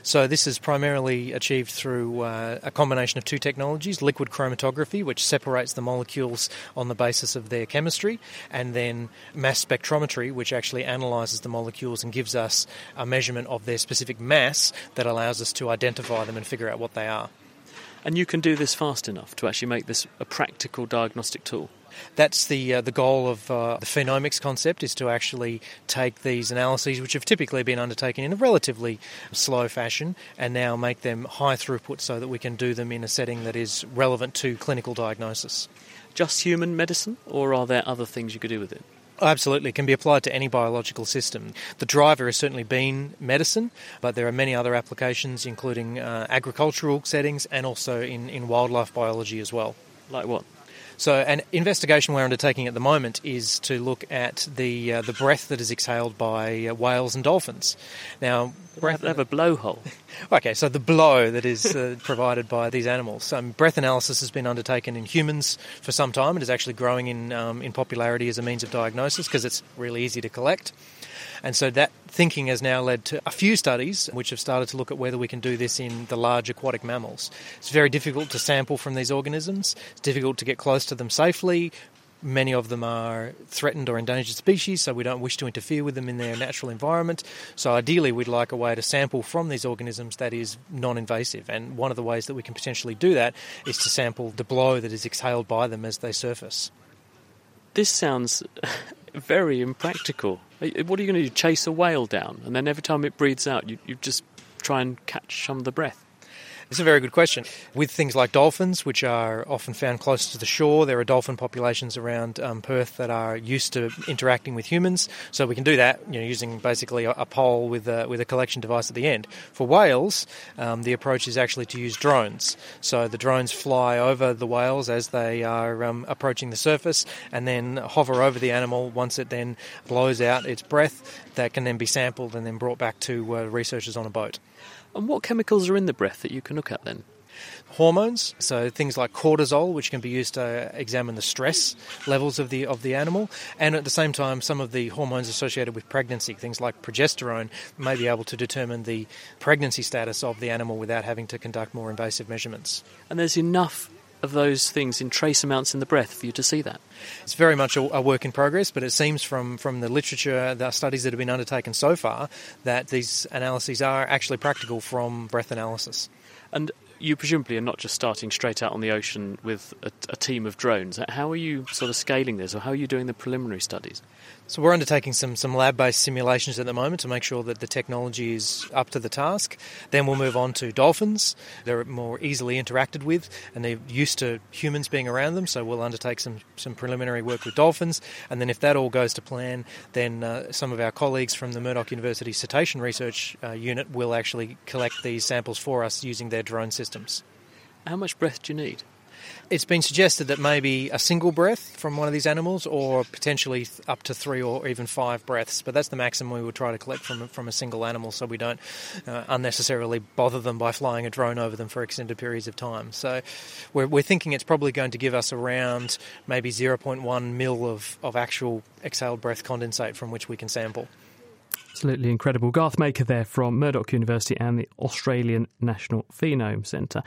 So this is primarily achieved through uh, a combination of two technologies: liquid chromatography, which separates the molecules on the basis of their chemistry, and then mass spectrometry, which actually analyzes the molecules and gives us a measurement of their specific mass that allows us to identify them and figure out what they are. And you can do this fast enough to actually make this a practical diagnostic tool. That's the uh, the goal of uh, the phenomics concept is to actually take these analyses, which have typically been undertaken in a relatively slow fashion, and now make them high throughput so that we can do them in a setting that is relevant to clinical diagnosis. Just human medicine, or are there other things you could do with it? Absolutely, it can be applied to any biological system. The driver has certainly been medicine, but there are many other applications, including uh, agricultural settings and also in, in wildlife biology as well. Like what? So, an investigation we're undertaking at the moment is to look at the uh, the breath that is exhaled by uh, whales and dolphins. Now, breath they have a blowhole. okay, so the blow that is uh, provided by these animals. Um, breath analysis has been undertaken in humans for some time. It is actually growing in um, in popularity as a means of diagnosis because it's really easy to collect. And so that thinking has now led to a few studies which have started to look at whether we can do this in the large aquatic mammals. It's very difficult to sample from these organisms, it's difficult to get close to them safely. Many of them are threatened or endangered species, so we don't wish to interfere with them in their natural environment. So, ideally, we'd like a way to sample from these organisms that is non invasive. And one of the ways that we can potentially do that is to sample the blow that is exhaled by them as they surface. This sounds very impractical. What are you going to do? Chase a whale down, and then every time it breathes out, you, you just try and catch some of the breath. It's a very good question. With things like dolphins, which are often found close to the shore, there are dolphin populations around um, Perth that are used to interacting with humans. So we can do that, you know, using basically a, a pole with a, with a collection device at the end. For whales, um, the approach is actually to use drones. So the drones fly over the whales as they are um, approaching the surface, and then hover over the animal. Once it then blows out its breath, that can then be sampled and then brought back to uh, researchers on a boat. And what chemicals are in the breath that you can look at then? Hormones, so things like cortisol, which can be used to examine the stress levels of the of the animal, and at the same time, some of the hormones associated with pregnancy, things like progesterone, may be able to determine the pregnancy status of the animal without having to conduct more invasive measurements. And there's enough of those things in trace amounts in the breath for you to see that? It's very much a, a, work in progress, but it seems from, from the literature, the studies that have been undertaken so far, that these analyses are actually practical from breath analysis. And you presumably are not just starting straight out on the ocean with a, a team of drones. How are you sort of scaling this, or how are you doing the preliminary studies? So we're undertaking some, some lab-based simulations at the moment to make sure that the technology is up to the task. Then we'll move on to dolphins. They're more easily interacted with and they're used to humans being around them, so we'll undertake some, some preliminary work with dolphins. And then if that all goes to plan, then uh, some of our colleagues from the Murdoch University Cetacean Research uh, Unit will actually collect these samples for us using their drone systems. How much breath do you need? It's been suggested that maybe a single breath from one of these animals, or potentially up to three or even five breaths. But that's the maximum we would try to collect from from a single animal, so we don't uh, unnecessarily bother them by flying a drone over them for extended periods of time. So we're, we're thinking it's probably going to give us around maybe 0.1 mil of, of actual exhaled breath condensate from which we can sample. Absolutely incredible. Garth Maker there from Murdoch University and the Australian National Phenome Centre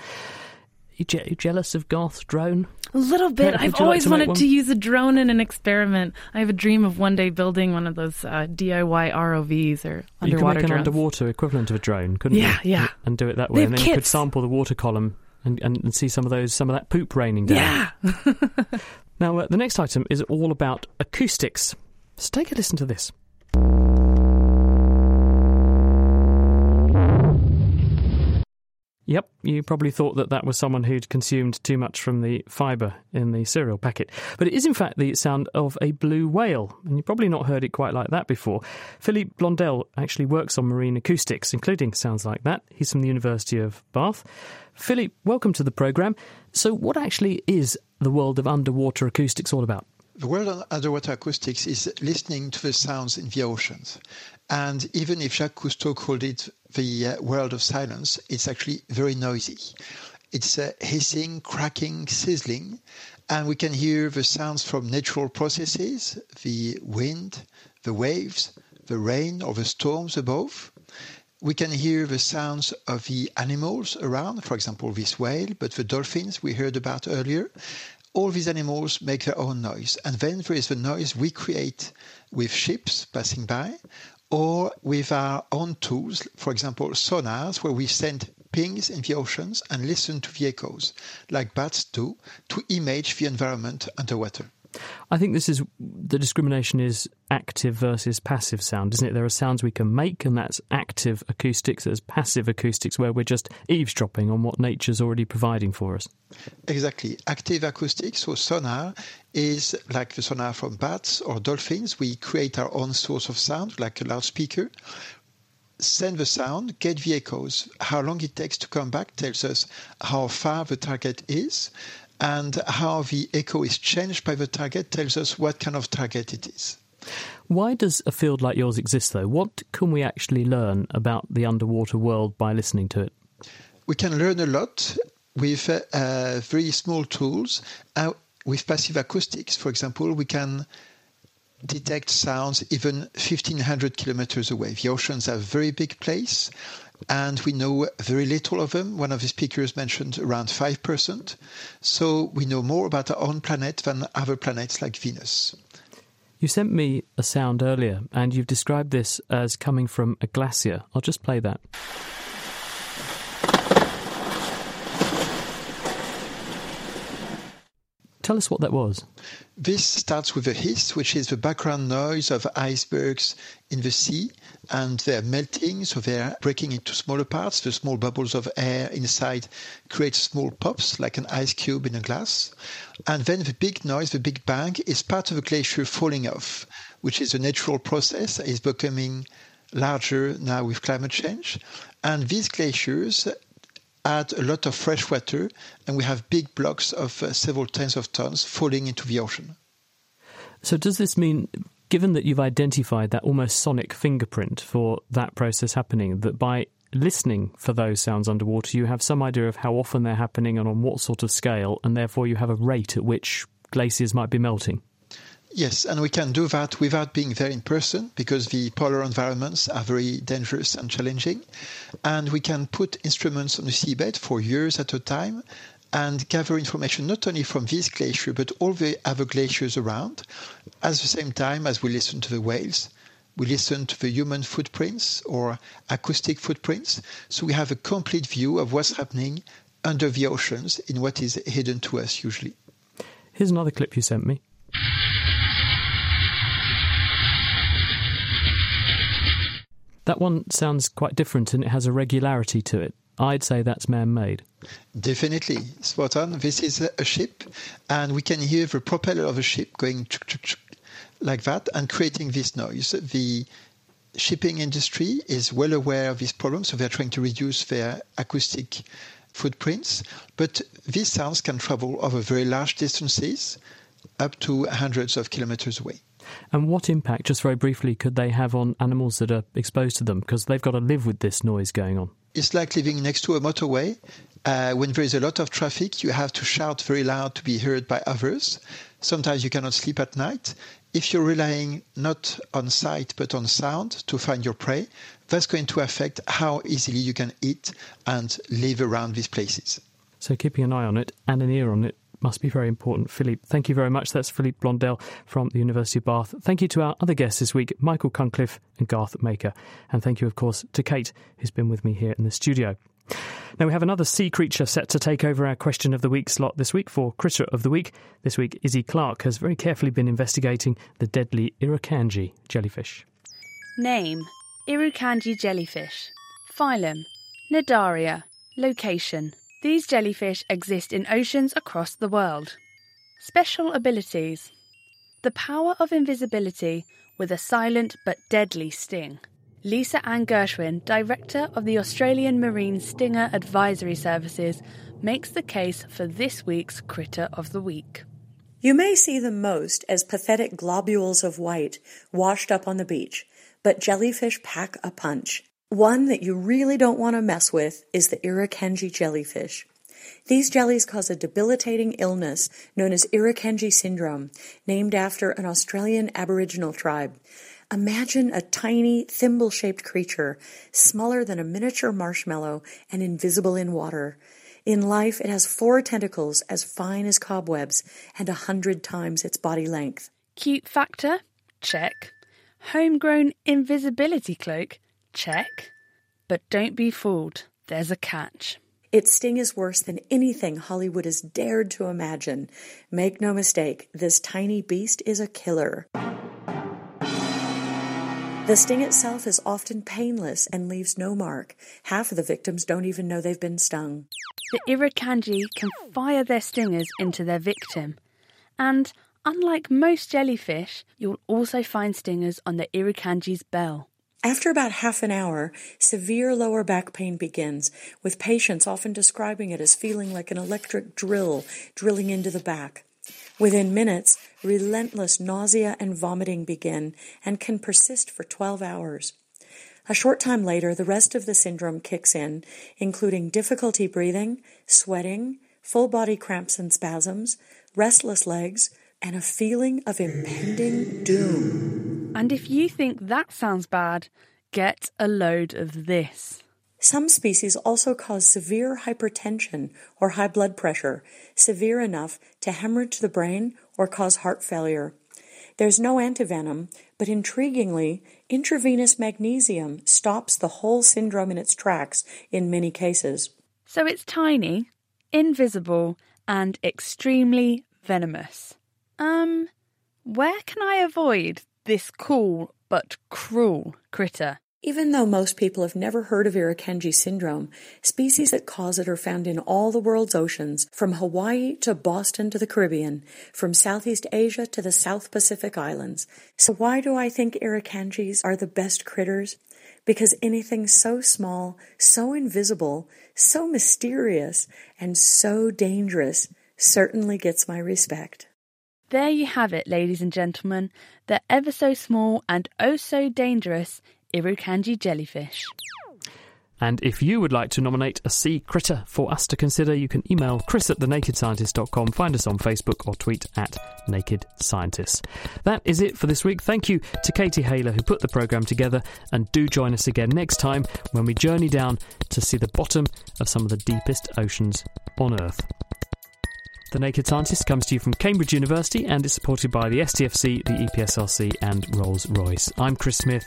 you, je- jealous of Garth's drone? A little bit. I've always like to wanted to use a drone in an experiment. I have a dream of one day building one of those uh, DIY ROVs or underwater You could make an drones. underwater equivalent of a drone, couldn't Yeah, you? yeah. yeah. And do it that way, and then you could sample the water column and, and, and see some of those, some of that poop raining down. Yeah. now, uh, the next item is all about acoustics. So take a listen to this. Yep, you probably thought that that was someone who'd consumed too much from the fibre in the cereal packet. But it is, in fact, the sound of a blue whale, and you've probably not heard it quite like that before. Philippe Blondel actually works on marine acoustics, including sounds like that. He's from the University of Bath. Philippe, welcome to the programme. So, what actually is the world of underwater acoustics all about? The world of underwater acoustics is listening to the sounds in the oceans. And even if Jacques Cousteau called it the uh, world of silence, it's actually very noisy. It's uh, hissing, cracking, sizzling, and we can hear the sounds from natural processes, the wind, the waves, the rain or the storms above. We can hear the sounds of the animals around, for example, this whale, but the dolphins we heard about earlier all these animals make their own noise. And then there is the noise we create with ships passing by or with our own tools, for example, sonars, where we send pings in the oceans and listen to the echoes, like bats do, to image the environment underwater. I think this is the discrimination is active versus passive sound, isn't it? There are sounds we can make, and that's active acoustics. There's passive acoustics where we're just eavesdropping on what nature's already providing for us. Exactly. Active acoustics, so sonar, is like the sonar from bats or dolphins. We create our own source of sound, like a loudspeaker, send the sound, get the echoes. How long it takes to come back tells us how far the target is, and how the echo is changed by the target tells us what kind of target it is. Why does a field like yours exist, though? What can we actually learn about the underwater world by listening to it? We can learn a lot with uh, very small tools. Uh, with passive acoustics, for example, we can detect sounds even 1500 kilometers away. The oceans are a very big place, and we know very little of them. One of the speakers mentioned around 5%. So we know more about our own planet than other planets like Venus. You sent me a sound earlier, and you've described this as coming from a glacier. I'll just play that. Tell us what that was. This starts with a hiss, which is the background noise of icebergs in the sea, and they're melting, so they're breaking into smaller parts. The small bubbles of air inside create small pops, like an ice cube in a glass. And then the big noise, the big bang, is part of a glacier falling off, which is a natural process, is becoming larger now with climate change. And these glaciers add a lot of fresh water, and we have big blocks of uh, several tens of tons falling into the ocean. So, does this mean, given that you've identified that almost sonic fingerprint for that process happening, that by listening for those sounds underwater, you have some idea of how often they're happening and on what sort of scale, and therefore you have a rate at which glaciers might be melting? Yes, and we can do that without being there in person because the polar environments are very dangerous and challenging. And we can put instruments on the seabed for years at a time and gather information not only from this glacier but all the other glaciers around at the same time as we listen to the whales. We listen to the human footprints or acoustic footprints. So we have a complete view of what's happening under the oceans in what is hidden to us usually. Here's another clip you sent me. That one sounds quite different and it has a regularity to it. I'd say that's man made. Definitely, spot on. This is a ship, and we can hear the propeller of a ship going chuk, chuk, chuk, like that and creating this noise. The shipping industry is well aware of this problem, so they're trying to reduce their acoustic footprints. But these sounds can travel over very large distances, up to hundreds of kilometers away. And what impact, just very briefly, could they have on animals that are exposed to them? Because they've got to live with this noise going on. It's like living next to a motorway. Uh, when there is a lot of traffic, you have to shout very loud to be heard by others. Sometimes you cannot sleep at night. If you're relying not on sight but on sound to find your prey, that's going to affect how easily you can eat and live around these places. So keeping an eye on it and an ear on it must be very important. Philippe, thank you very much. That's Philippe Blondel from the University of Bath. Thank you to our other guests this week, Michael Cunliffe and Garth Maker. And thank you, of course, to Kate, who's been with me here in the studio. Now, we have another sea creature set to take over our question of the week slot this week for Critter of the Week. This week, Izzy Clark has very carefully been investigating the deadly Irukandji jellyfish. Name Irukandji jellyfish. Phylum Cnidaria. Location these jellyfish exist in oceans across the world. Special abilities The power of invisibility with a silent but deadly sting. Lisa Ann Gershwin, Director of the Australian Marine Stinger Advisory Services, makes the case for this week's Critter of the Week. You may see them most as pathetic globules of white washed up on the beach, but jellyfish pack a punch. One that you really don't want to mess with is the Irukandji jellyfish. These jellies cause a debilitating illness known as Irukandji syndrome, named after an Australian Aboriginal tribe. Imagine a tiny, thimble shaped creature, smaller than a miniature marshmallow and invisible in water. In life, it has four tentacles as fine as cobwebs and a hundred times its body length. Cute factor? Check. Homegrown invisibility cloak? Check. But don't be fooled, there's a catch. Its sting is worse than anything Hollywood has dared to imagine. Make no mistake, this tiny beast is a killer. The sting itself is often painless and leaves no mark. Half of the victims don't even know they've been stung. The Irukandji can fire their stingers into their victim. And unlike most jellyfish, you'll also find stingers on the Irukandji's bell. After about half an hour, severe lower back pain begins, with patients often describing it as feeling like an electric drill drilling into the back. Within minutes, relentless nausea and vomiting begin and can persist for 12 hours. A short time later, the rest of the syndrome kicks in, including difficulty breathing, sweating, full body cramps and spasms, restless legs, and a feeling of impending doom. And if you think that sounds bad, get a load of this. Some species also cause severe hypertension or high blood pressure, severe enough to hemorrhage the brain or cause heart failure. There's no antivenom, but intriguingly, intravenous magnesium stops the whole syndrome in its tracks in many cases. So it's tiny, invisible, and extremely venomous. Um, where can I avoid this cool but cruel critter? Even though most people have never heard of Irukandji syndrome, species that cause it are found in all the world's oceans, from Hawaii to Boston to the Caribbean, from Southeast Asia to the South Pacific Islands. So why do I think Irukandjis are the best critters? Because anything so small, so invisible, so mysterious, and so dangerous certainly gets my respect. There you have it, ladies and gentlemen, the ever so small and oh so dangerous Irukandji jellyfish. And if you would like to nominate a sea critter for us to consider, you can email chris at thenakedscientist.com, find us on Facebook or tweet at Naked Scientists. That is it for this week. Thank you to Katie Haylor who put the programme together, and do join us again next time when we journey down to see the bottom of some of the deepest oceans on Earth. The Naked Scientist comes to you from Cambridge University and is supported by the STFC, the EPSRC, and Rolls Royce. I'm Chris Smith,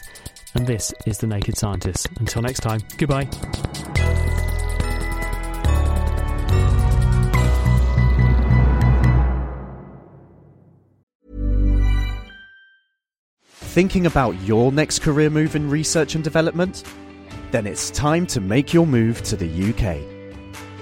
and this is The Naked Scientist. Until next time, goodbye. Thinking about your next career move in research and development? Then it's time to make your move to the UK.